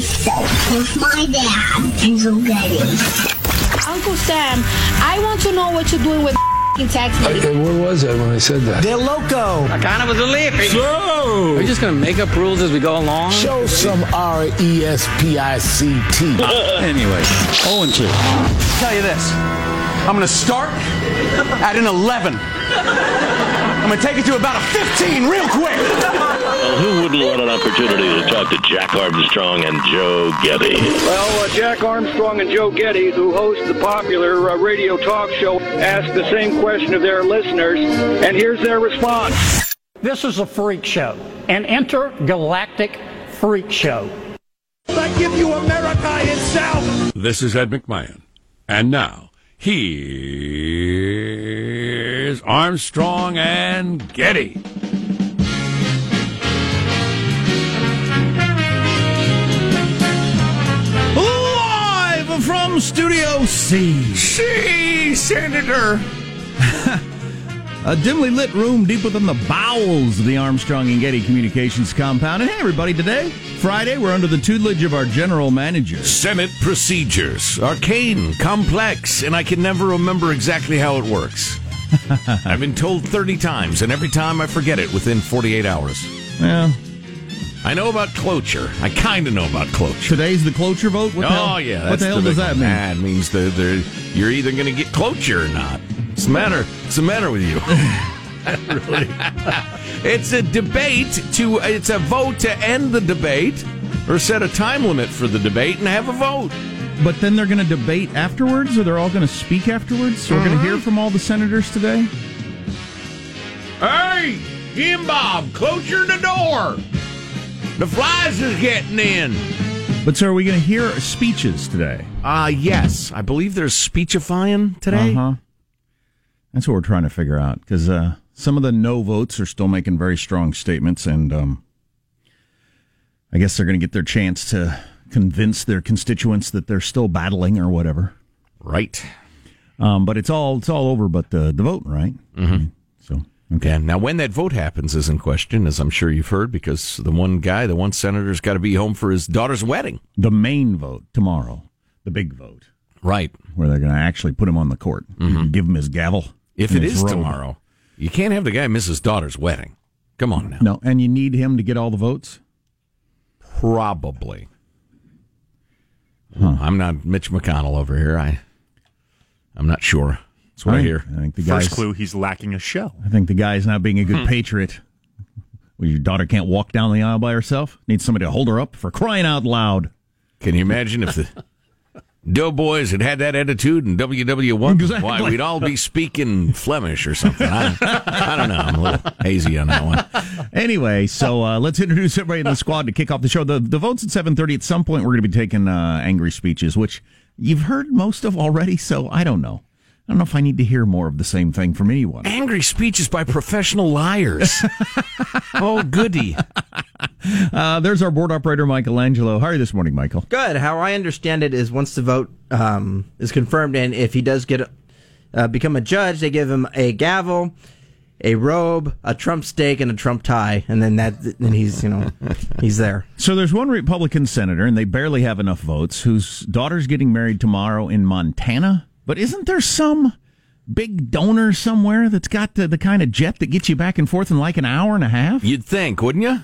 steak with my dad in Zogetti. Uncle Sam, I want to know what you're doing with tax money. Hey, where was I when I said that? They're loco. I kind of was a lippy. So, Are we just going to make up rules as we go along? Show some R E S P I C T. Anyway, 0 and 2. tell you this. I'm going to start at an 11. I'm going to take it to about a 15 real quick. Well, who wouldn't want an opportunity to talk to Jack Armstrong and Joe Getty? Well, uh, Jack Armstrong and Joe Getty, who host the popular uh, radio talk show, asked the same question of their listeners, and here's their response. This is a freak show, an intergalactic freak show. I give you America itself. this is Ed McMahon. And now, here's Armstrong and Getty. Live from Studio C. See, Senator. A dimly lit room deep within the bowels of the Armstrong and Getty Communications compound. And hey, everybody, today, Friday, we're under the tutelage of our general manager. Senate procedures. Arcane, complex, and I can never remember exactly how it works. I've been told 30 times, and every time I forget it within 48 hours. Yeah. I know about cloture. I kind of know about cloture. today's the cloture vote. What the oh, hell? yeah. What the hell big does that mean? That means that you're either going to get cloture or not. What's the matter? What's the matter with you? really? it's a debate to, it's a vote to end the debate or set a time limit for the debate and have a vote. But then they're going to debate afterwards, or they're all going to speak afterwards. So we're going to Mm-hmm. hear from all the senators today. Hey, Jim Bob, close your the door. The flies is getting in. But so are we going to hear speeches today? Uh yes. I believe there's speechifying today. Uh huh. That's what we're trying to figure out because uh, some of the no votes are still making very strong statements, and um, I guess they're going to get their chance to convince their constituents that they're still battling or whatever. Right. Um, but it's all it's all over, but the the vote, right? Mm-hmm. So okay. Yeah. Now, when that vote happens is in question, as I'm sure you've heard, because the one guy, the one senator's got to be home for his daughter's wedding. the main vote tomorrow, the big vote, Right. where they're going to actually put him on the court, give him his gavel. If it is it robe. tomorrow, you can't have the guy miss his daughter's wedding. Come on now. No, and you need him to get all the votes. Probably. I'm not Mitch McConnell over here. I, I'm not sure. That's what I, think- hear. I think the guy's. First clue, he's lacking a shell. I think the guy's not being a good hmm. patriot. Well, your daughter can't walk down the aisle by herself. Needs somebody to hold her up for crying out loud. Can you imagine if the Doughboys had had that attitude in WW1? Exactly. Why, we'd all be speaking Flemish or something. I, I don't know. I'm a little hazy on that one. Anyway, so uh, let's introduce everybody in the squad to kick off the show. The the votes at seven thirty. At some point, we're going to be taking uh, angry speeches, which you've heard most of already. So I don't know. I don't know if I need to hear more of the same thing from anyone. Angry speeches by professional liars. oh, goody. Uh, there's our board operator, Michelangelo. How are you this morning, Michael? Good. How I understand it is once the vote um, is confirmed, and if he does get uh, become a judge, they give him a gavel, a robe, a Trump steak, and a Trump tie, and then that, then he's you know he's there. So there's one Republican senator, and they barely have enough votes, whose daughter's getting married tomorrow in Montana. But isn't there some big donor somewhere that's got the, the kind of jet that gets you back and forth in like an hour and a half? You'd think, wouldn't you?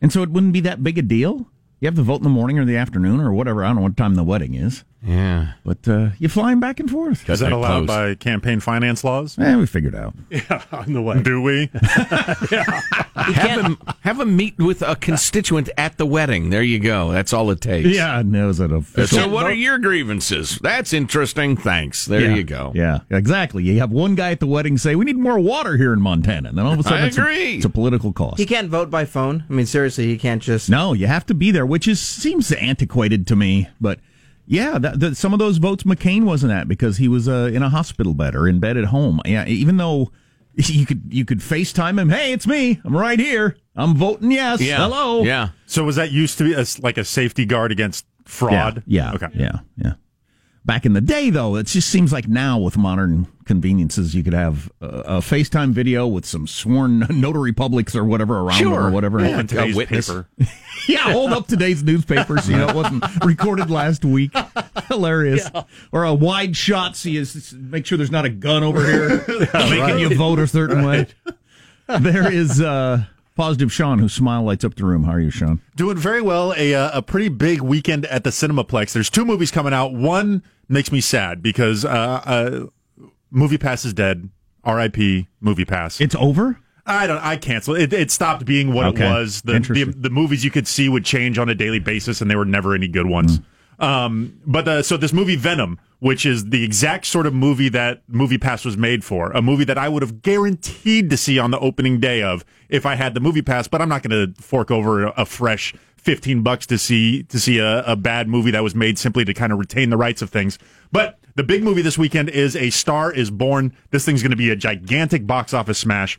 And so it wouldn't be that big a deal? You have the vote in the morning or the afternoon or whatever. I don't know what time the wedding is. Yeah. But uh, you're flying back and forth. Is that allowed by campaign finance laws? Eh, we figured out. Yeah, on the way. Do we? Have him, have him meet with a constituent at the wedding. There you go. That's all it takes. Yeah, no, is it official? So, what are your grievances? That's interesting. Thanks. There Yeah, you go. Yeah, exactly. You have one guy at the wedding say, "We need more water here in Montana," and then all of a sudden, I it's a- It's, a, political cost. He can't vote by phone. I mean, seriously, he can't just. No, you have to be there, which is seems antiquated to me. But yeah, that, that, some of those votes McCain wasn't at because he was uh, in a hospital bed or in bed at home. Yeah, even though you could you could FaceTime him. Hey, it's me. I'm right here. I'm voting yes. Yeah. Hello. Yeah. So was that used to be as like a safety guard against fraud? Yeah. Okay. Yeah. Yeah. Back in the day, though, it just seems like now with modern conveniences, you could have a, a FaceTime video with some sworn notary publics or whatever around them or whatever. Yeah, and today's a witness. paper. yeah, hold up today's newspapers. You know, it wasn't recorded last week. Hilarious. Or a wide shot so you make sure there's not a gun over here making right. you vote a certain way. There is uh, positive Sean whose smile lights up the room. How are you, Sean? Doing very well. A uh, a pretty big weekend at the Cinemaplex. There's two movies coming out. One makes me sad because uh, uh, Movie Pass is dead. R.I.P. Movie Pass. It's over. I don't. I cancel it. It stopped being what Okay. it was. The, the the movies you could see would change on a daily basis, and they were never any good ones. Um, but uh, so this movie Venom, which is the exact sort of movie that Movie Pass was made for, a movie that I would have guaranteed to see on the opening day of if I had the Movie Pass. But I'm not going to fork over a, fresh fifteen bucks to see to see a, a bad movie that was made simply to kind of retain the rights of things. But the big movie this weekend is A Star Is Born. This thing's going to be a gigantic box office smash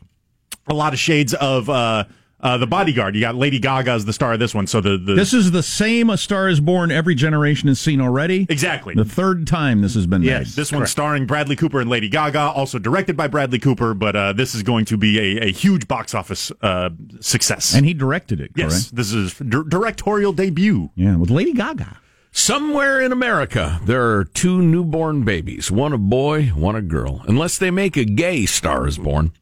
a lot of shades of uh, uh, the bodyguard. You got Lady Gaga as the star of this one. So the, the This is the same A Star is Born every generation has seen already. Exactly. The third time this has been made. Yes. This one starring Bradley Cooper and Lady Gaga, also directed by Bradley Cooper. But uh, this is going to be a, a huge box office uh, success. And he directed it, yes, this is dir- directorial debut. Yeah, with Lady Gaga. Somewhere in America, there are two newborn babies, one a boy, one a girl, unless they make a gay Star is Born.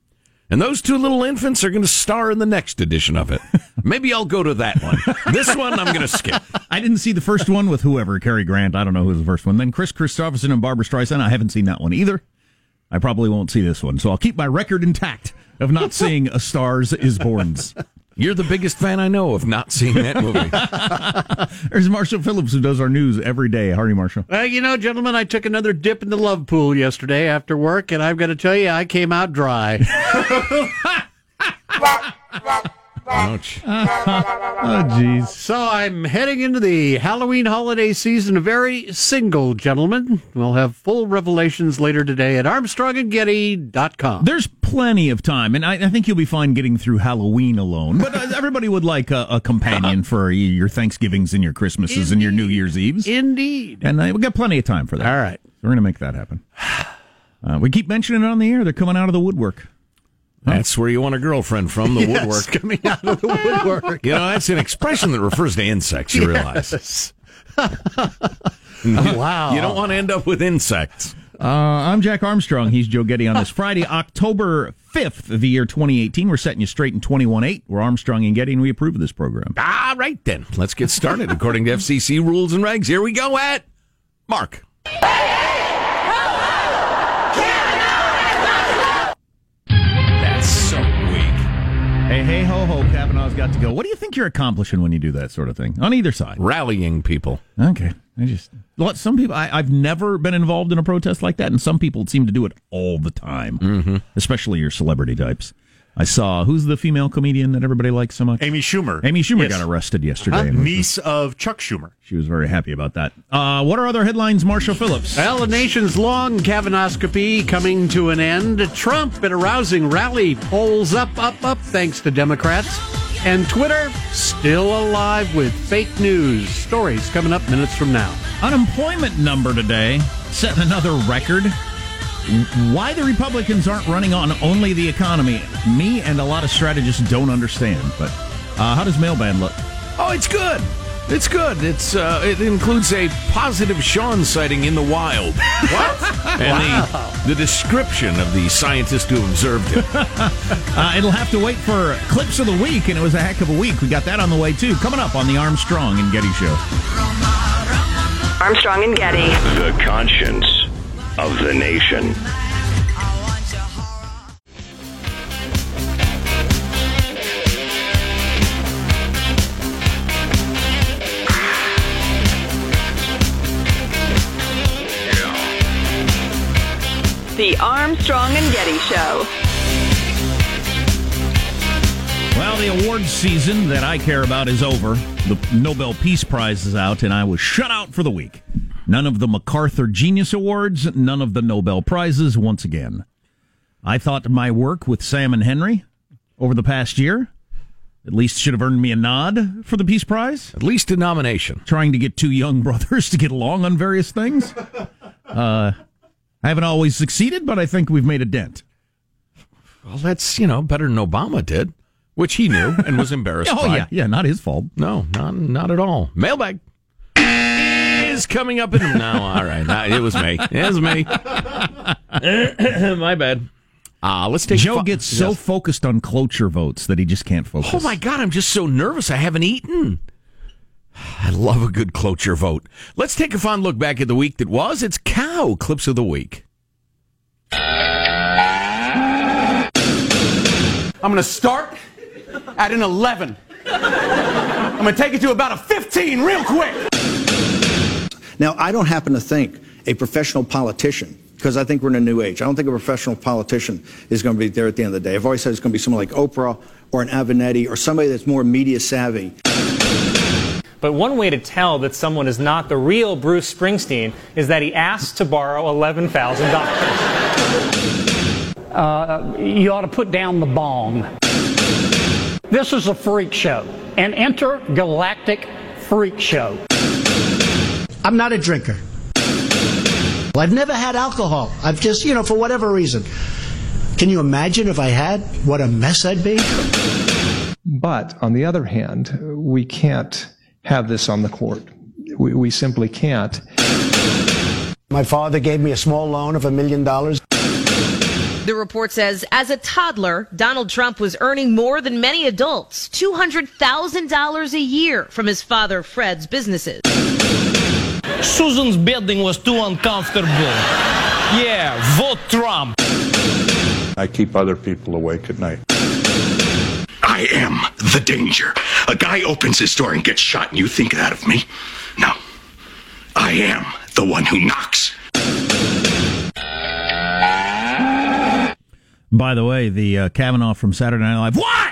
And those two little infants are going to star in the next edition of it. Maybe I'll go to that one. This one, I'm going to skip. I didn't see the first one with whoever, Cary Grant. I don't know who was the first one. Then Kris Kristofferson and Barbra Streisand. I haven't seen that one either. I probably won't see this one. So I'll keep my record intact of not seeing A Stars Is Borns. You're the biggest fan I know of not seeing that movie. There's Marshall Phillips who does our news every day. Hardy Marshall? Uh, you know, gentlemen, I took another dip in the love pool yesterday after work, and I've got to tell you, I came out dry. Ouch. oh, jeez. So I'm heading into the Halloween holiday season a very single, gentlemen. We'll have full revelations later today at ArmstrongandGetty.com. There's plenty of time, and I, I think you'll be fine getting through Halloween alone. But uh, everybody would like a, a companion for your Thanksgivings and your Christmases and your New Year's Eves. Indeed. And uh, we've got plenty of time for that. All right. So we're going to make that happen. Uh, we keep mentioning it on the air. They're coming out of the woodwork. That's where you want a girlfriend from, the Yes, woodwork. coming out of the woodwork. You know, that's an expression that refers to insects, you realize. wow. You don't want to end up with insects. Uh, I'm Jack Armstrong. He's Joe Getty on this Friday, October 5th of the year 2018. We're setting you straight in 21.8. We're Armstrong and Getty, and we approve of this program. All right, then. Let's get started. According to FCC rules and regs, here we go at Mark. Hey, hey, ho, ho, Kavanaugh's got to go. What do you think you're accomplishing when you do that sort of thing? On either side. Rallying people. Okay. I just, well, some people, I, I've never been involved in a protest like that, and some people seem to do it all the time, mm-hmm. especially your celebrity types. I saw, who's the female comedian that everybody likes so much? Amy Schumer. Amy Schumer Yes. got arrested yesterday. Huh? and was- niece of Chuck Schumer. She was very happy about that. Uh, what are other headlines, Marshall Phillips? Well, the nation's long Kavanoscopy coming to an end. Trump at a rousing rally, polls up, up, up, thanks to Democrats. And Twitter still alive with fake news. Stories coming up minutes from now. Unemployment number today set another record. Why the Republicans aren't running on only the economy, me and a lot of strategists don't understand. But uh, how does mailbag look? Oh, it's good. It's good. It's uh, it includes a positive Sean sighting in the wild. What? and the, the description of the scientist who observed it. Uh, it'll have to wait for clips of the week, and it was a heck of a week. We got that on the way too. Coming up on the Armstrong and Getty Show. Armstrong and Getty. The conscience of the nation. The Armstrong and Getty Show. Well, the awards season that I care about is over. The Nobel Peace Prize is out, and I was shut out for the week. None of the MacArthur Genius Awards, none of the Nobel Prizes once again. I thought my work with Sam and Henry over the past year at least should have earned me a nod for the Peace Prize. At least a nomination. Trying to get two young brothers to get along on various things. Uh, I haven't always succeeded, but I think we've made a dent. Well, that's, you know, better than Obama did, which he knew and was embarrassed oh, by. yeah. Yeah, not his fault. No, not, not at all. Mailbag is coming up in. No, all right. No, it was me. It was me. My bad. Uh, let's take Joe fu- gets so Yes. focused on cloture votes that he just can't focus. Oh my God, I'm just so nervous. I haven't eaten. I love a good cloture vote. Let's take a fond look back at the week that was. It's cow clips of the week. I'm going to start at an 11. I'm going to take it to about a 15 real quick. Now, I don't happen to think a professional politician, because I think we're in a new age, I don't think a professional politician is going to be there at the end of the day. I've always said it's going to be someone like Oprah or an Avenatti or somebody that's more media savvy. But one way to tell that someone is not the real Bruce Springsteen is that he asked to borrow $11,000. Uh, you ought to put down the bong. This is a freak show, an intergalactic freak show. I'm not a drinker. I've never had alcohol. I've just, you know, for whatever reason. Can you imagine if I had? What a mess I'd be. But on the other hand, we can't have this on the court. We, we simply can't. My father gave me a small loan of a million dollars. The report says as a toddler, Donald Trump was earning more than many adults $200,000 a year from his father Fred's businesses. Susan's bedding was too uncomfortable. Yeah, vote Trump. I keep other people awake at night. I am the danger. A guy opens his door and gets shot, and you think that of me? No. I am the one who knocks. By the way, the uh, Kavanaugh from Saturday Night Live. What?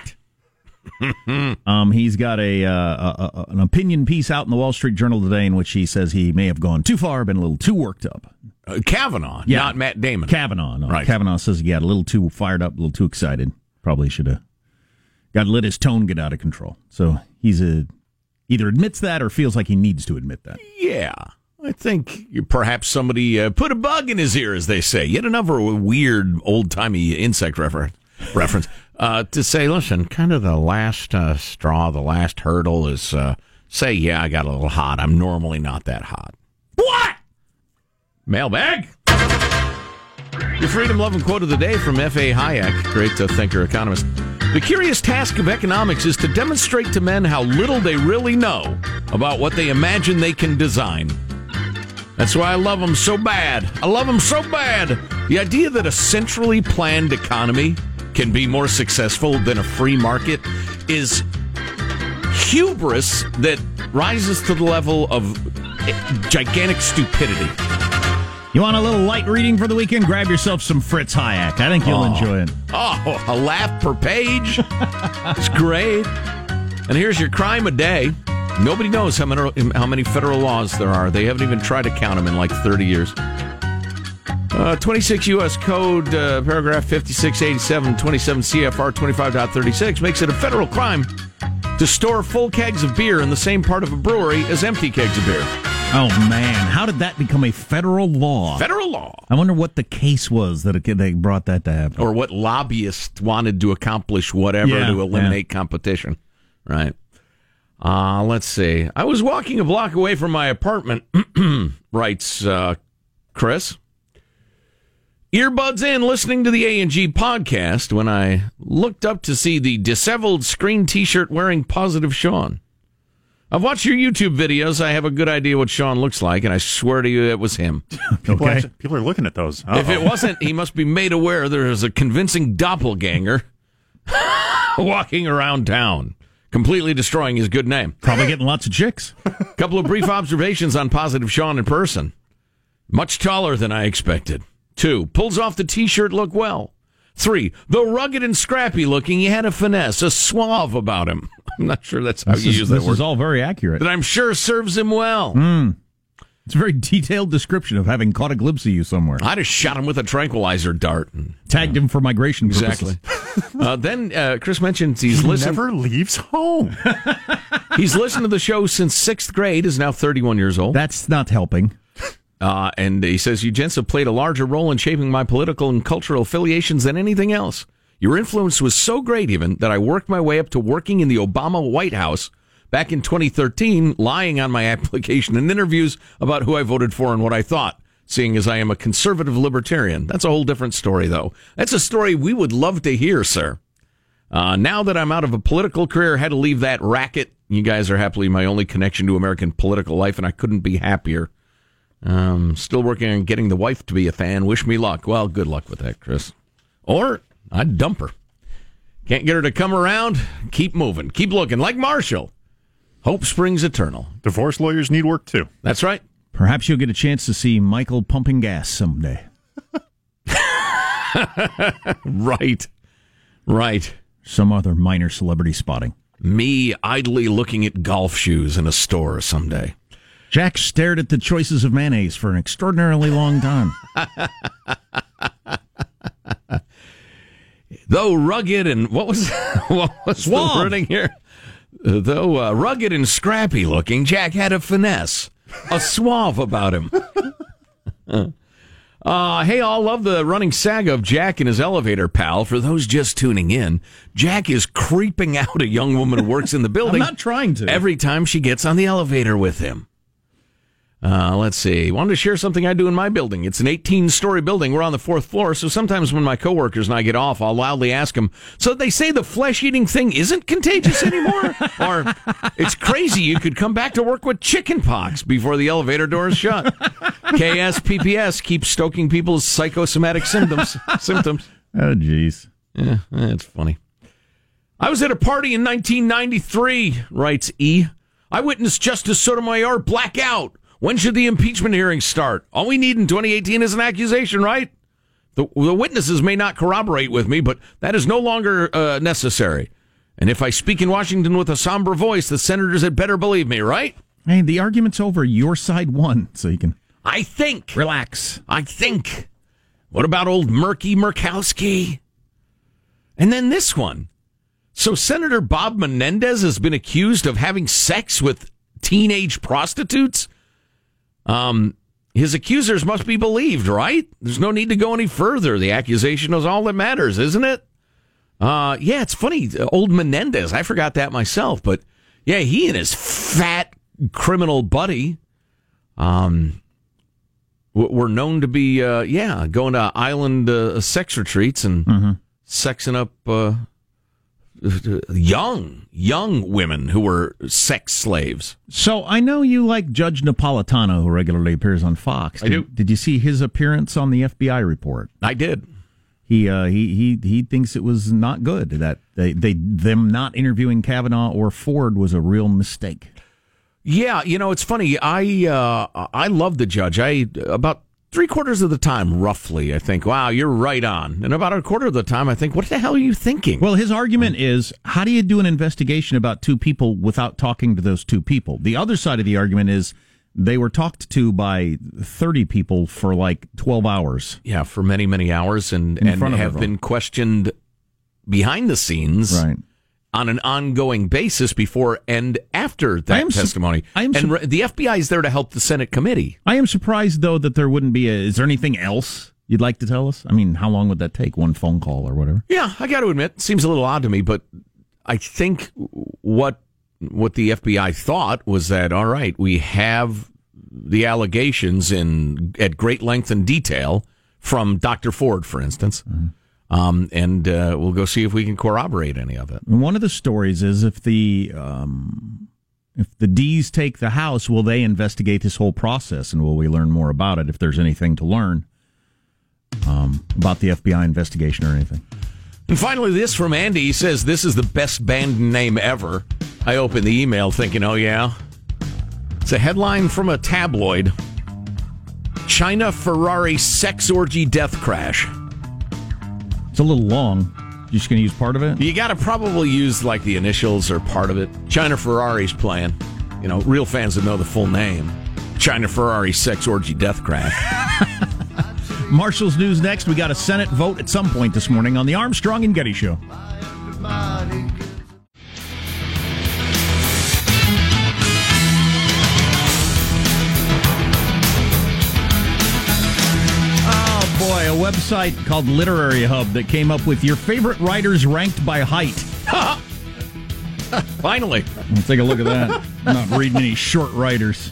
um, he's got a, uh, a, a an opinion piece out in the Wall Street Journal today in which he says he may have gone too far, been a little too worked up. Uh, Kavanaugh, Yeah. not Matt Damon. Kavanaugh, no. Right. Kavanaugh says he got a little too fired up, a little too excited. Probably should have got let his tone get out of control. So he's a either admits that or feels like he needs to admit that. Yeah. I think perhaps somebody uh, put a bug in his ear, as they say. Yet another weird old timey insect refer- reference uh, to say, listen, kind of the last uh, straw, the last hurdle is uh, say, yeah, I got a little hot. I'm normally not that hot. What? Mailbag. Your freedom loving quote of the day from F.A. Hayek, great uh, thinker, economist. The curious task of economics is to demonstrate to men how little they really know about what they imagine they can design. That's why I love them so bad. I love them so bad. The idea that a centrally planned economy can be more successful than a free market is hubris that rises to the level of gigantic stupidity. You want a little light reading for the weekend? Grab yourself some Fritz Hayek. I think you'll Oh. enjoy it. Oh, a laugh per page. it's great. And here's your crime a day. Nobody knows how many, how many federal laws there are. They haven't even tried to count them in like 30 years. Uh, 26 U.S. Code, uh, paragraph 5687, 27 CFR 25.36 makes it a federal crime to store full kegs of beer in the same part of a brewery as empty kegs of beer. Oh man, how did that become a federal law? Federal law. I wonder what the case was that it, they brought that to happen. or what lobbyists wanted to accomplish whatever Yeah, to eliminate competition right uh, let's see i was walking a block away from my apartment writes uh, chris earbuds in listening to the a&g podcast when i looked up to see the disheveled screen t-shirt wearing positive sean I've watched your YouTube videos. I have a good idea what Sean looks like, and I swear to you, it was him. People, actually- people are looking at those. If it wasn't, he must be made aware there is a convincing doppelganger walking around town, completely destroying his good name. Probably getting lots of chicks. a Couple of brief observations on positive Sean in person. Much taller than I expected. Two, pulls off the t-shirt look well. Three, though rugged and scrappy looking, he had a finesse, a suave about him. I'm not sure that's how This you is- use that this word. is all very accurate. That I'm sure serves him well. Mm. It's a very detailed description of having caught a glimpse of you somewhere. I'd have shot him with a tranquilizer dart. And, Tagged him for migration purposes. Exactly. uh, then uh, Chris mentions he's He listened. never leaves home. he's listened to the show since sixth grade. Is now 31 years old. That's not helping. Uh, and he says, have played a larger role in shaping my political and cultural affiliations than anything else. Your influence was so great, even, that I worked my way up to working in the Obama White House back in 2013, lying on my application and interviews about who I voted for and what I thought, seeing as I am a conservative libertarian. That's a whole different story, though. That's a story we would love to hear, sir. Uh, now that I'm out of a political career, had to leave that racket. You guys are happily my only connection to American political life, and I couldn't be happier. Um, still working on getting the wife to be a fan. Wish me luck. Well, good luck with that, Chris. Or I'd dump her. Can't get her to come around? Keep moving. Keep looking. Like Marshall. Hope springs eternal. Divorce lawyers need work too. That's right. Perhaps you'll get a chance to see Michael pumping gas someday. right. Right. Some other minor celebrity spotting. Me idly looking at golf shoes in a store someday. Jack stared at the choices of mayonnaise for an extraordinarily long time. Though rugged and what was what was Suave. the wording here? Though uh, rugged and scrappy looking, Jack had a finesse, a suave about him. Uh, hey, all love the running saga of Jack and his elevator pal. For those just tuning in, Jack is creeping out a young woman who works in the building. I'm not trying to. Every time she gets on the elevator with him. Uh, let's see. Wanted to share something I do in my building. It's an 18 story building. We're on the fourth floor, so sometimes when my coworkers and I get off, I'll loudly ask them, So they say the flesh eating thing isn't contagious anymore? or it's crazy you could come back to work with chicken pox before the elevator door is shut. KSPPS keeps stoking people's psychosomatic symptoms. symptoms. Oh, jeez. Yeah, that's funny. I was at a party in 1993, writes E. I witnessed Justice Sotomayor black out. When should the impeachment hearings start? All we need in 2018 is an accusation, right? The, the witnesses may not corroborate with me, but that is no longer uh, necessary. And if I speak in Washington with a somber voice, the senators had better believe me, right? Hey, the argument's over. Your side won, so you can I think. relax. I think. What about old Murky Murkowski? And then this one. So Senator Bob Menendez has been accused of having sex with teenage prostitutes. Um, his accusers must be believed, right? There's no need to go any further. The accusation is all that matters, isn't it? Uh, yeah, it's funny. Old Menendez, I forgot that myself, but yeah, he and his fat criminal buddy, um, were known to be, uh, yeah, going to island uh, sex retreats and sexing up uh, young, young women who were sex slaves. So I know you like Judge Napolitano, who regularly appears on Fox. I Did- do. Did you see his appearance on the FBI report? I did. He uh, he he he thinks it was not good that they they them not interviewing Kavanaugh or Ford was a real mistake. Yeah, you know, it's funny. I uh, I love the judge. I about three quarters of the time, roughly, I think, wow, you're right on. And about a quarter of the time, I think, what the hell are you thinking? Well, his argument is how do you do an investigation about two people without talking to those two people? The other side of the argument is they were talked to by 30 people for like 12 hours. yeah, for many, many hours and, In and have everyone. been questioned behind the scenes Right. On an ongoing basis before and after that su- testimony. I am and re- the FBI is there to help the Senate committee. I am surprised though that there wouldn't be a is there anything else you'd like to tell us? I mean, how long would that take? One phone call or whatever? Yeah, I got to admit, seems a little odd to me, but I think what what the FBI thought was that all right, we have the allegations in at great length and detail from Dr. Ford, for instance, mm-hmm. Um, and uh, we'll go see if we can corroborate any of it. One of the stories is if the um, if the D's take the House, will they investigate this whole process, and will we learn more about it if there's anything to learn um, about the FBI investigation or anything? And finally, this from Andy. He says, This is the best band name ever. I opened the email thinking, Oh, yeah. It's a headline from a tabloid China Ferrari sex orgy death crash. It's a little long. You're just going to use part of it? You got to probably use like the initials or part of it. China Ferrari's playing. You know, real fans would know the full name. China Ferrari sex orgy death crash. Marshall's news next. We got a Senate vote at some point this morning on the Armstrong and Getty Show. Boy, a website called Literary Hub that came up with your favorite writers ranked by height. Finally. Let's take a look at that. I'm not reading any short writers.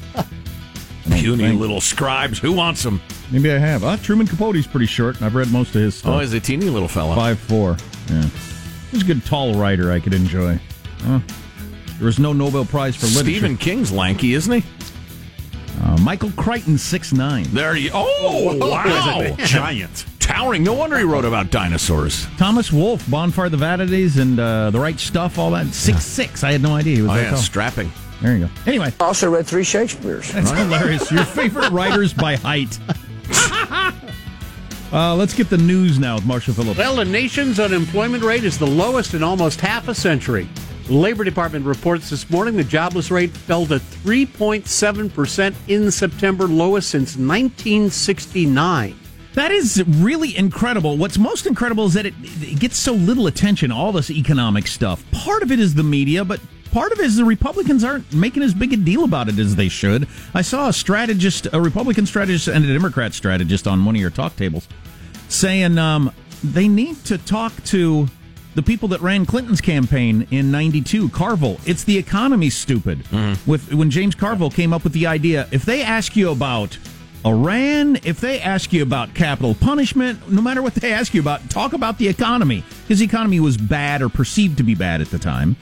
Puny little scribes. Who wants them? Maybe I have. Uh, Truman Capote's pretty short. I've read most of his stuff. Oh, he's a teeny little fella. Five four. Yeah, he's a good tall writer. I could enjoy. Uh, there was no Nobel Prize for literature. Stephen King's lanky, isn't he? Michael Crichton, six nine. There you. Oh, wow! Giant. Towering. No wonder he wrote about dinosaurs. Thomas Wolfe, Bonfire of the Vanities, and uh, The Right Stuff, all that. Six six. I had no idea he was Oh, that yeah, tall. strapping. There you go. Anyway, Also read three Shakespeare's. that's hilarious. Your favorite writers by height. Uh, let's get the news now with Marshall Phillips. Well, the nation's unemployment rate is the lowest in almost half a century. Labor Department reports this morning the jobless rate fell to 3.7% in September, lowest since 1969. That is really incredible. What's most incredible is that it, it gets so little attention, all this economic stuff. Part of it is the media, but part of it is the Republicans aren't making as big a deal about it as they should. I saw a strategist, a Republican strategist and a Democrat strategist on one of your talk tables saying um, they need to talk to the people that ran Clinton's campaign in 92, Carville. It's the economy, stupid. Mm-hmm. With When James Carville came up with the idea, if they ask you about Iran, if they ask you about capital punishment, no matter what they ask you about, talk about the economy. His economy was bad or perceived to be bad at the time.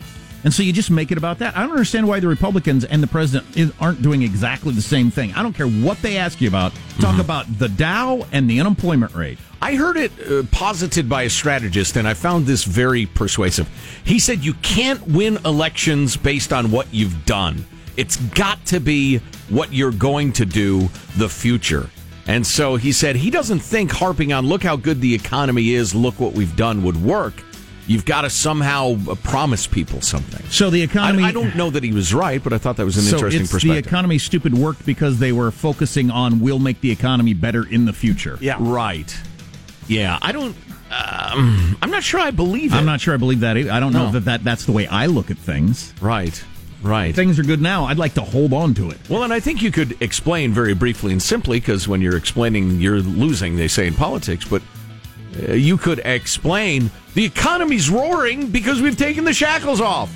And so you just make it about that. I don't understand why the Republicans and the president is, aren't doing exactly the same thing. I don't care what they ask you about. Talk about the Dow and the unemployment rate. I heard it uh, posited by a strategist, and I found this very persuasive. He said you can't win elections based on what you've done. It's got to be what you're going to do, the future. And so he said he doesn't think harping on look how good the economy is, look what we've done would work. You've got to somehow uh, promise people something. So the economy. I, I don't know that he was right, but I thought that was an so interesting it's perspective. the economy stupid worked because they were focusing on we'll make the economy better in the future. Yeah. Right. Yeah. I don't. Um, I'm not sure I believe it. I'm not sure I believe that. either. I don't know No. that, that that's the way I look at things. Right. Right. Things are good now. I'd like to hold on to it. Well, and I think you could explain very briefly and simply because when you're explaining, you're losing, they say in politics, but you could explain the economy's roaring because we've taken the shackles off.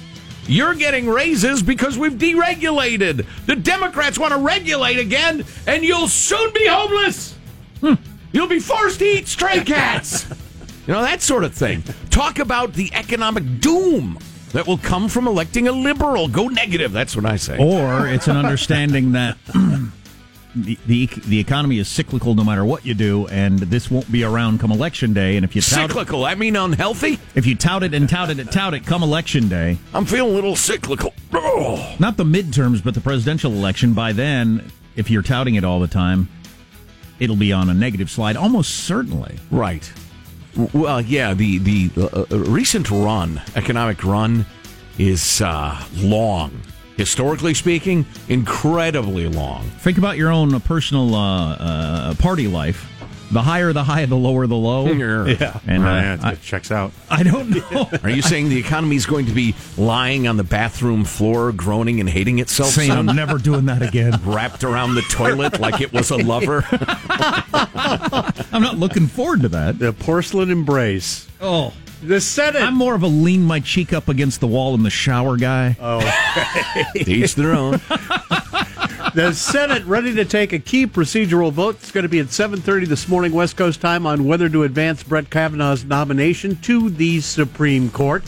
You're getting raises because we've deregulated. The Democrats want to regulate again, and you'll soon be homeless. Hmm. You'll be forced to eat stray cats. you know, that sort of thing. Talk about the economic doom that will come from electing a liberal. Go negative. That's what I say. Or it's an understanding that the, the the economy is cyclical no matter what you do, and this won't be around come election day. And if you tout cyclical. I mean unhealthy. if you tout it and tout it and tout it come election day, I'm feeling a little cyclical. Oh. not the midterms, but the presidential election. By then, if you're touting it all the time, it'll be on a negative slide, almost certainly. Right. Well, yeah. The the uh, uh, recent run, economic run, is uh, long. Historically speaking, incredibly long. Think about your own personal uh, uh, party life. The higher the high, the lower the low. Yeah. and uh, yeah, it checks out. I don't know. Are you saying the economy is going to be lying on the bathroom floor, groaning and hating itself? saying I'm never doing that again. wrapped around the toilet like it was a lover. I'm not looking forward to that. The porcelain embrace. Oh, The Senate. I'm more of a lean my cheek up against the wall in the shower guy. Oh. To each their own. The Senate ready to take a key procedural vote. It's going to be at 7:30 this morning West Coast time on whether to advance Brett Kavanaugh's nomination to the Supreme Court.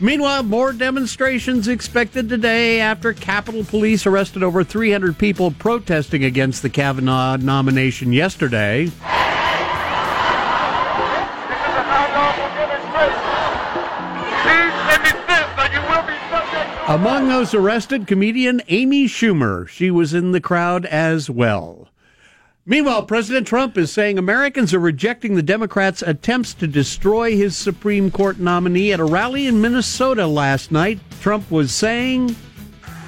Meanwhile, more demonstrations expected today after Capitol Police arrested over 300 people protesting against the Kavanaugh nomination yesterday. Among those arrested, comedian Amy Schumer. She was in the crowd as well. Meanwhile, President Trump is saying Americans are rejecting the Democrats' attempts to destroy his Supreme Court nominee at a rally in Minnesota last night. Trump was saying,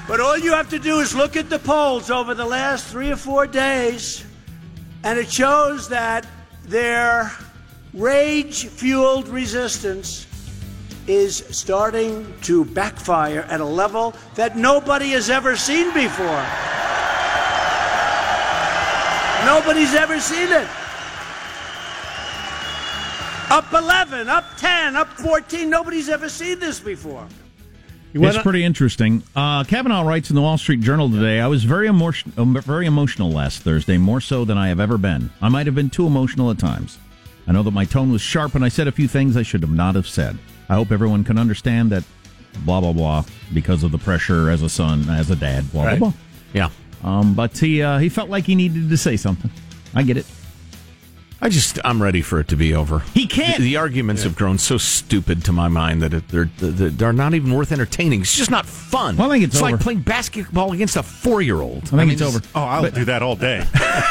But all you have to do is look at the polls over the last three or four days, and it shows that their rage fueled resistance is starting to backfire at a level that nobody has ever seen before. Nobody's ever seen it. Up 11, up 10, up 14. Nobody's ever seen this before. It's pretty interesting. Uh, Kavanaugh writes in the Wall Street Journal today. I was very emotion, um, very emotional last Thursday, more so than I have ever been. I might have been too emotional at times. I know that my tone was sharp, and I said a few things I should have not have said. I hope everyone can understand that. Blah blah blah. Because of the pressure as a son, as a dad. Blah Right. blah blah. Yeah. Um, but he uh, he felt like he needed to say something. I get it. I just I'm ready for it to be over. He can't. The, the arguments have grown so stupid to my mind that it, they're they're they're not even worth entertaining. It's just not fun. Well, I think it's like over. playing basketball against a four year old. I think it's over. Oh, I'll do that all day.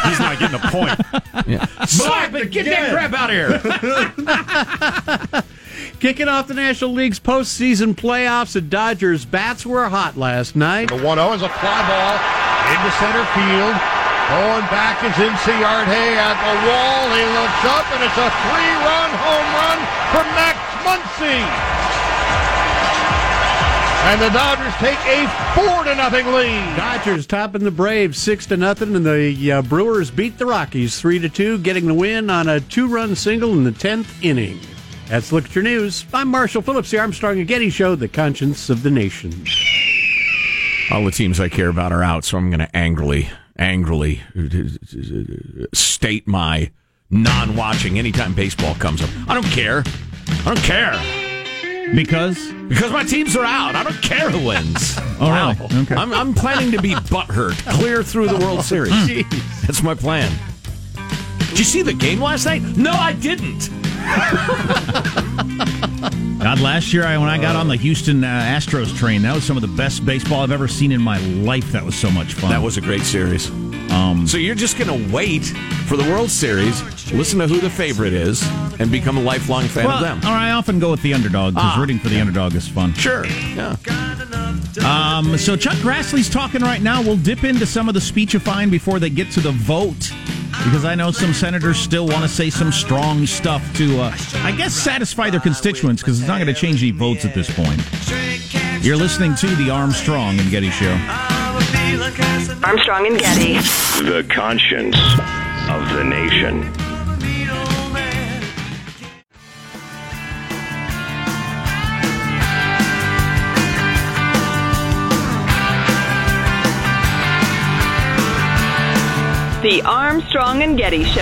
He's not getting a point. Yeah. Slap it! Get that crap out of here! Kicking off the National League's postseason playoffs, the Dodgers bats were hot last night. The 1 0 is a fly ball into center field. Going back is Inciarte at the wall. He looks up, and it's a three run home run for Max Muncy. And the Dodgers take a four to nothing lead. Dodgers topping the Braves six to nothing, and the uh, Brewers beat the Rockies three to two, getting the win on a two-run single in the tenth inning. That's look at your news. I'm Marshall Phillips, the Armstrong and Getty Show, the conscience of the nation. All the teams I care about are out, so I'm going to angrily, angrily state my non-watching anytime baseball comes up. I don't care. I don't care Because because my teams are out. I don't care who wins. Oh, really? Okay. I'm, I'm planning to be butthurt clear through the World Series. That's my plan. Did you see the game last night? No, I didn't. God, last year I, when I got on the Houston uh, Astros train, that was some of the best baseball I've ever seen in my life. That was so much fun. That was a great series. Um, So you're just going to wait for the World Series, listen to who the favorite is, and become a lifelong fan well, of them. right, I often go with the underdog because Ah. rooting for the underdog is fun. Sure. Yeah. Um, so Chuck Grassley's talking right now. We'll dip into some of the speechifying before they get to the vote. Because I know some senators still want to say some strong stuff to, uh, I guess, satisfy their constituents because it's not going to change any votes at this point. You're listening to the Armstrong and Getty Show. Armstrong and Getty. The conscience of the nation. The Armstrong and Getty Show.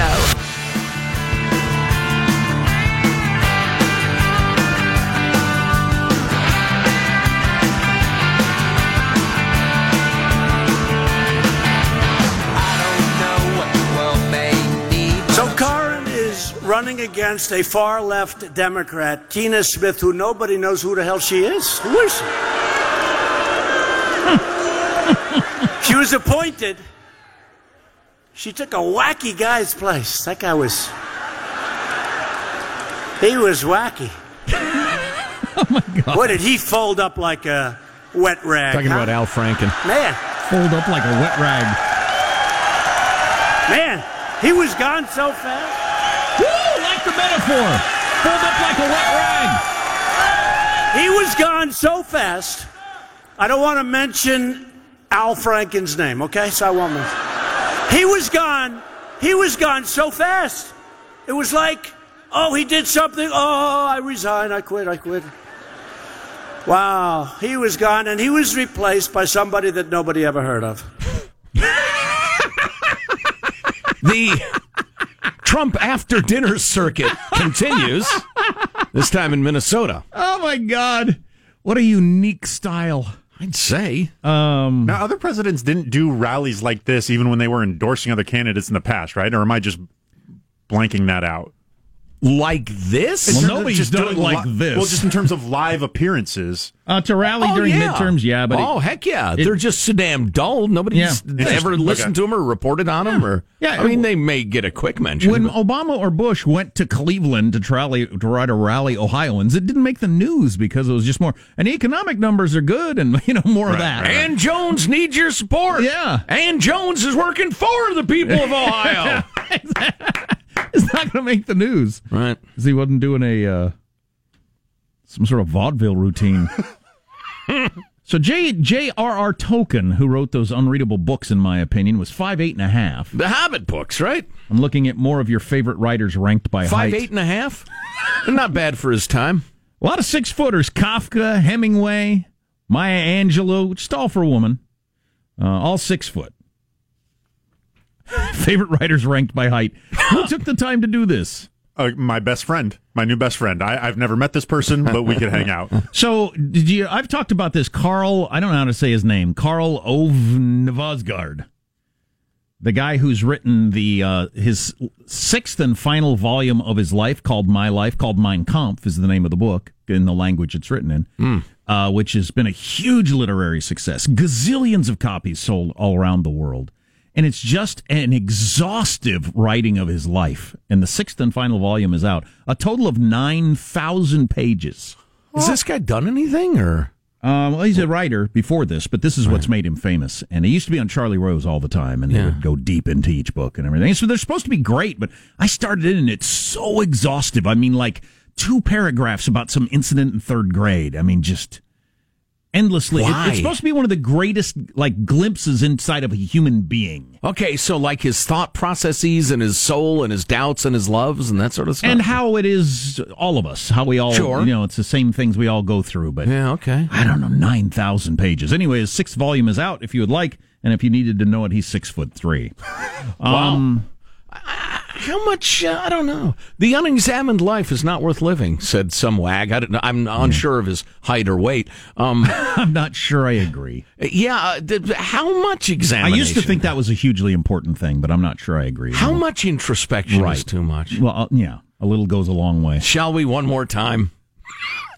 So Karin is running against a far left Democrat, Tina Smith, who nobody knows who the hell she is. Who is she? she was appointed. She took a wacky guy's place. That guy was. He was wacky. oh my God. What did he fold up like a wet rag? Talking huh? about Al Franken. Man, Fold up like a wet rag. man, he was gone so fast. Woo! Like the metaphor. Fold up like a wet rag. He was gone so fast. I don't want to mention Al Franken's name, okay? So I won't mention. He was gone. He was gone so fast. It was like, oh, he did something. Oh, I resign. I quit. I quit. Wow. He was gone, and he was replaced by somebody that nobody ever heard of. The Trump after dinner circuit continues, this time in Minnesota. Oh my God. What a unique style. I'd say. Um, Now, other presidents didn't do rallies like this even when they were endorsing other candidates in the past, right? Or am I just blanking that out? Like this? Well, nobody's just done it doing like li- this. Well, just in terms of live appearances. uh, to rally Oh, during yeah. midterms, yeah, but it- oh heck yeah, it- they're just so damn dull. Nobody's Yeah. ever Interesting. listened to them or reported on them. Or Yeah, I mean, they may get a quick mention. when but- Obama or Bush went to Cleveland to try to try to rally Ohioans, it didn't make the news because it was just more. And economic numbers are good, and you know more of that. And Jones needs your support. Yeah. And Jones is working for the people of Ohio. it's not going to make the news, right? 'Cause he wasn't doing a uh, some sort of vaudeville routine. So J J.R.R. Tolkien, who wrote those unreadable books, in my opinion, was five eight and a half. The Hobbit books, right? I'm looking at more of your favorite writers ranked by Five height. eight and a half. Not bad for his time. A lot of six footers: Kafka, Hemingway, Maya Angelou, just all for a woman. Uh, all six foot. favorite writers ranked by height. Who took the time to do this? Uh, my best friend, my new best friend. I, I've never met this person, but we could hang out. So, did you? I've talked about this. Carl, I don't know how to say his name. Carl Ovnevosgard, the guy who's written the uh, his sixth and final volume of his life, called My Life, called Min Kamp, is the name of the book in the language it's written in, uh, which has been a huge literary success. Gazillions of copies sold all around the world. And it's just an exhaustive writing of his life. And the sixth and final volume is out. A total of 9,000 pages. Has this guy done anything or? Um, well, he's a writer before this, but this is what's made him famous. And he used to be on Charlie Rose all the time, and he Yeah. would go deep into each book and everything. So they're supposed to be great, but I started it, and it's so exhaustive. I mean, like two paragraphs about some incident in third grade. I mean, just endlessly. It- it's supposed to be one of the greatest, like, glimpses inside of a human being. Okay, so like his thought processes and his soul and his doubts and his loves and that sort of stuff. And how it is all of us, how we all, Sure. you know, it's the same things we all go through. But yeah, okay. I don't know, 9,000 pages. Anyway, his sixth volume is out if you would like. And if you needed to know it, he's six foot three. Um, How much? Uh, I don't know. The unexamined life is not worth living," said some wag. I don't know. I'm unsure of his height or weight. Um, I'm not sure I agree. Yeah, uh, how much examination? I used to think that was a hugely important thing, but I'm not sure I agree. How much introspection Right. is too much? Well, uh, yeah, a little goes a long way. Shall we one more time?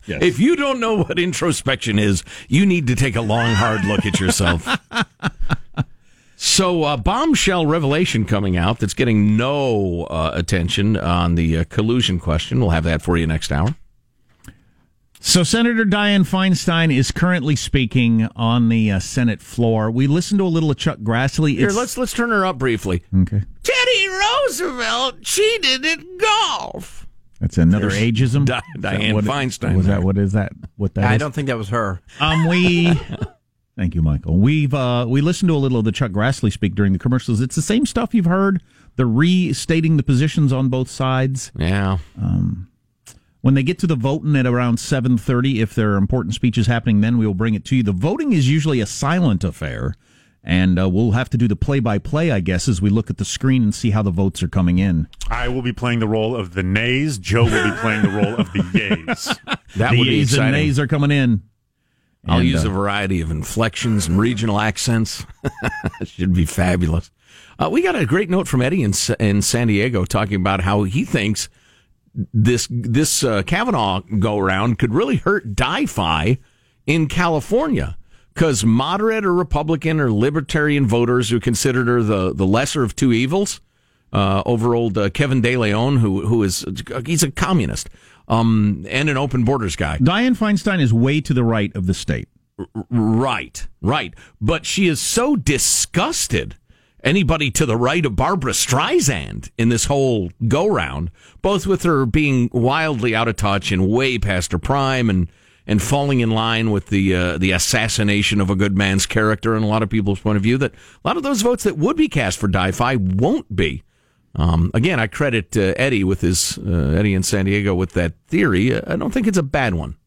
If you don't know what introspection is, you need to take a long, hard look at yourself. so, uh, bombshell revelation coming out that's getting no uh, attention on the uh, collusion question. We'll have that for you next hour. So, Senator Dianne Feinstein is currently speaking on the uh, Senate floor. We listened to a little of Chuck Grassley. Here, let's let's turn her up briefly. Okay. Teddy Roosevelt cheated at golf. That's another There's ageism. Di- Is that Dianne what it- Feinstein Was there. that what is that? What that I is? don't think that was her. Um, we. Thank you, Michael. We've uh, we listened to a little of the Chuck Grassley speak during the commercials. It's the same stuff you've heard. The restating the positions on both sides. Yeah. Um, when they get to the voting at around seven thirty, if there are important speeches happening, then we will bring it to you. The voting is usually a silent affair, and uh, we'll have to do the play by play, I guess, as we look at the screen and see how the votes are coming in. I will be playing the role of the nays. Joe will be playing the role of the yays. That the would be yeas and exciting. nays are coming in. I'll And, use uh, a variety of inflections and regional accents. Should be fabulous. Uh, we got a great note from Eddie in, in San Diego talking about how he thinks this this uh, Kavanaugh go around could really hurt DiFi in California because moderate or Republican or libertarian voters who considered her the, the lesser of two evils uh, over old uh, Kevin De Leon, who who is he's a communist um, and an open borders guy. Dianne Feinstein is way to the right of the state. Right, right. But she is so disgusted. Anybody to the right of Barbra Streisand in this whole go round, both with her being wildly out of touch and way past her prime and, and falling in line with the, uh, the assassination of a good man's character in a lot of people's point of view, that a lot of those votes that would be cast for Di-Fi won't be. Um, again, I credit uh, Eddie with his, uh, Eddie in San Diego with that theory. I don't think it's a bad one.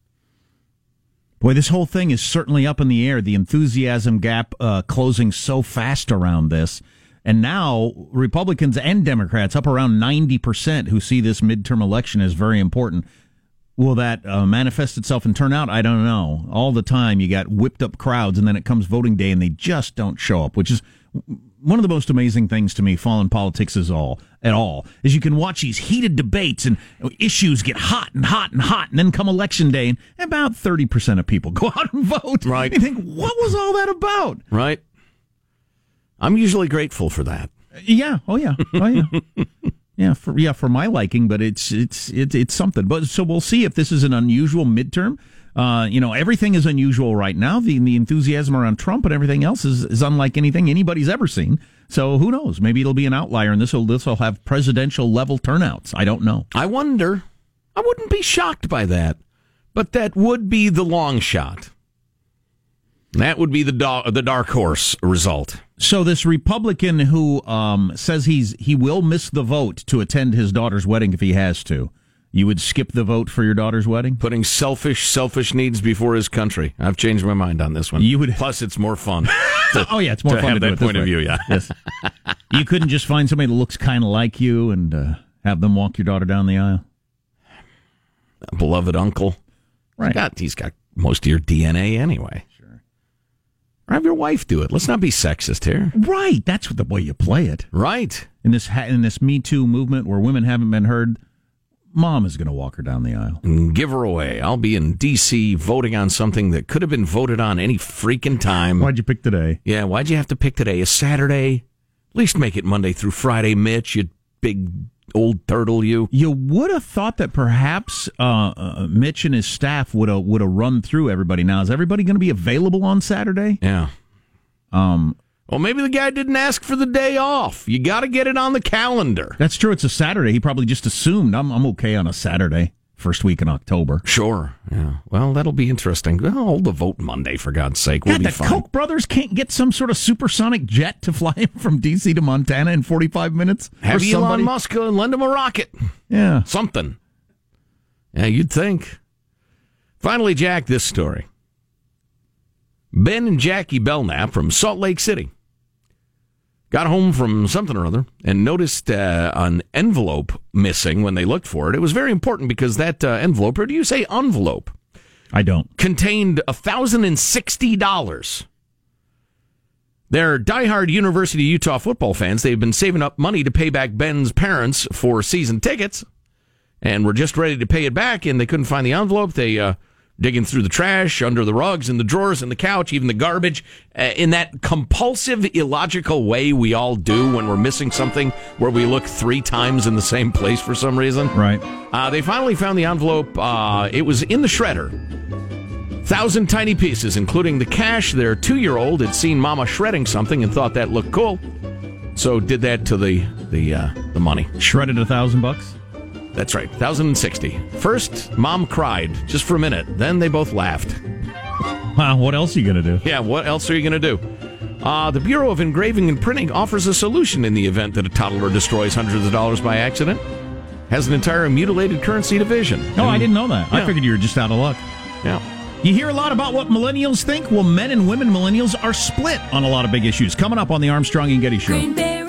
Boy, this whole thing is certainly up in the air. The enthusiasm gap uh, closing so fast around this. And now Republicans and Democrats up around 90% who see this midterm election as very important. Will that uh, manifest itself in turnout? I don't know. All the time you got whipped up crowds, and then it comes voting day, and they just don't show up, which is one of the most amazing things to me. Fallen politics is all at all is you can watch these heated debates and issues get hot and hot and hot, and then come election day, and about thirty percent of people go out and vote. Right? You think what was all that about? Right? I'm usually grateful for that. Yeah. Oh yeah. Oh yeah. yeah. For yeah, for my liking, but it's it's it's it's something. But so we'll see if this is an unusual midterm. Uh, you know, everything is unusual right now. The the enthusiasm around Trump and everything else is, is unlike anything anybody's ever seen. So who knows? Maybe it'll be an outlier, and this will this will have presidential level turnouts. I don't know. I wonder. I wouldn't be shocked by that, but that would be the long shot. That would be the do- the dark horse result. So this Republican who um, says he's he will miss the vote to attend his daughter's wedding if he has to. You would skip the vote for your daughter's wedding? Putting selfish, selfish needs before his country. I've changed my mind on this one. You would. Plus, it's more fun. to- oh yeah, it's more to fun have to that point of view. Yeah. Yes. you couldn't just find somebody that looks kind of like you and uh, have them walk your daughter down the aisle. beloved uncle. Right. He's got, he's got most of your DNA anyway. Sure. Or have your wife do it. Let's not be sexist here. Right. That's the way you play it. Right. In this ha- in this Me Too movement where women haven't been heard, mom is going to walk her down the aisle. And give her away. I'll be in D.C. voting on something that could have been voted on any freaking time. Why'd you pick today? Yeah, why'd you have to pick today? A Saturday? At least make it Monday through Friday, Mitch, you big old turtle, you. You would have thought that perhaps uh, uh, Mitch and his staff would have would have run through everybody. Now is everybody going to be available on Saturday? Yeah. Um. Well, maybe the guy didn't ask for the day off. You got to get it on the calendar. That's true. It's a Saturday. He probably just assumed I'm I'm okay on a Saturday, first week in October. Sure. Yeah. Well, that'll be interesting. Well, hold the vote Monday for God's sake. We'll God, be the fine. Koch brothers can't get some sort of supersonic jet to fly him from D.C. to Montana in 45 minutes. Have Or Elon somebody- Musk uh, lend him a rocket. Yeah. Something. Yeah, you'd think. Finally, Jack, this story. Ben and Jackie Belknap from Salt Lake City got home from something or other and noticed uh, an envelope missing when they looked for it. It was very important because that uh, envelope, or do you say envelope? I don't. Contained $1,060. They're diehard University of Utah football fans. They've been saving up money to pay back Ben's parents for season tickets and were just ready to pay it back, and they couldn't find the envelope. They uh, digging through the trash, under the rugs, in the drawers, in the couch, even the garbage, uh, in that compulsive, illogical way we all do when we're missing something, where we look three times in the same place for some reason. Right. Uh, they finally found the envelope. Uh, it was in the shredder. Thousand tiny pieces, including the cash. Their two-year-old had seen Mama shredding something and thought that looked cool, so did that to the the uh, the money. Shredded a thousand bucks. That's right, thousand and sixty. First, Mom cried just for a minute. Then they both laughed. Wow, what else are you going to do? Yeah, what else are you going to do? Uh, the Bureau of Engraving and Printing offers a solution in the event that a toddler destroys hundreds of dollars by accident. Has an entire mutilated currency division. No, I didn't know that. I figured you were just out of luck. Yeah. You hear a lot about what millennials think. Well, men and women millennials are split on a lot of big issues. Coming up on the Armstrong and Getty Show. Green Bay